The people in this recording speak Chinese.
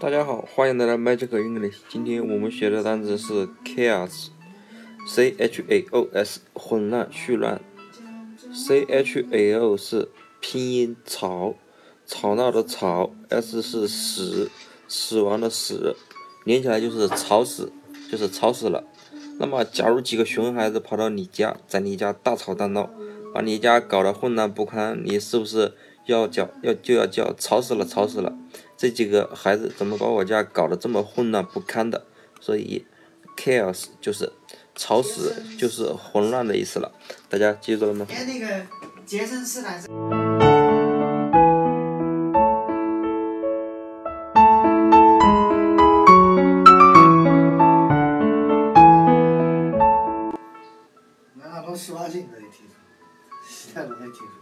大家好欢迎来到 Magic English。今天我们学的单词是 chaos，c h a o s，混乱、絮乱。c h a o 是拼音吵，吵闹的吵；s 是死，死亡的死，连起来就是吵死，就是吵死了。那么，假如几个熊孩子跑到你家，在你家大吵大闹，把你家搞得混乱不堪，你是不是要叫要就要叫吵死了，吵死了？这几个孩子怎么把我家搞得这么混乱不堪的？所以，chaos 就是吵死，就是混乱的意思了。大家记住了吗？哎，那个杰森斯坦。那都十八禁的，你听说？现在都没听说。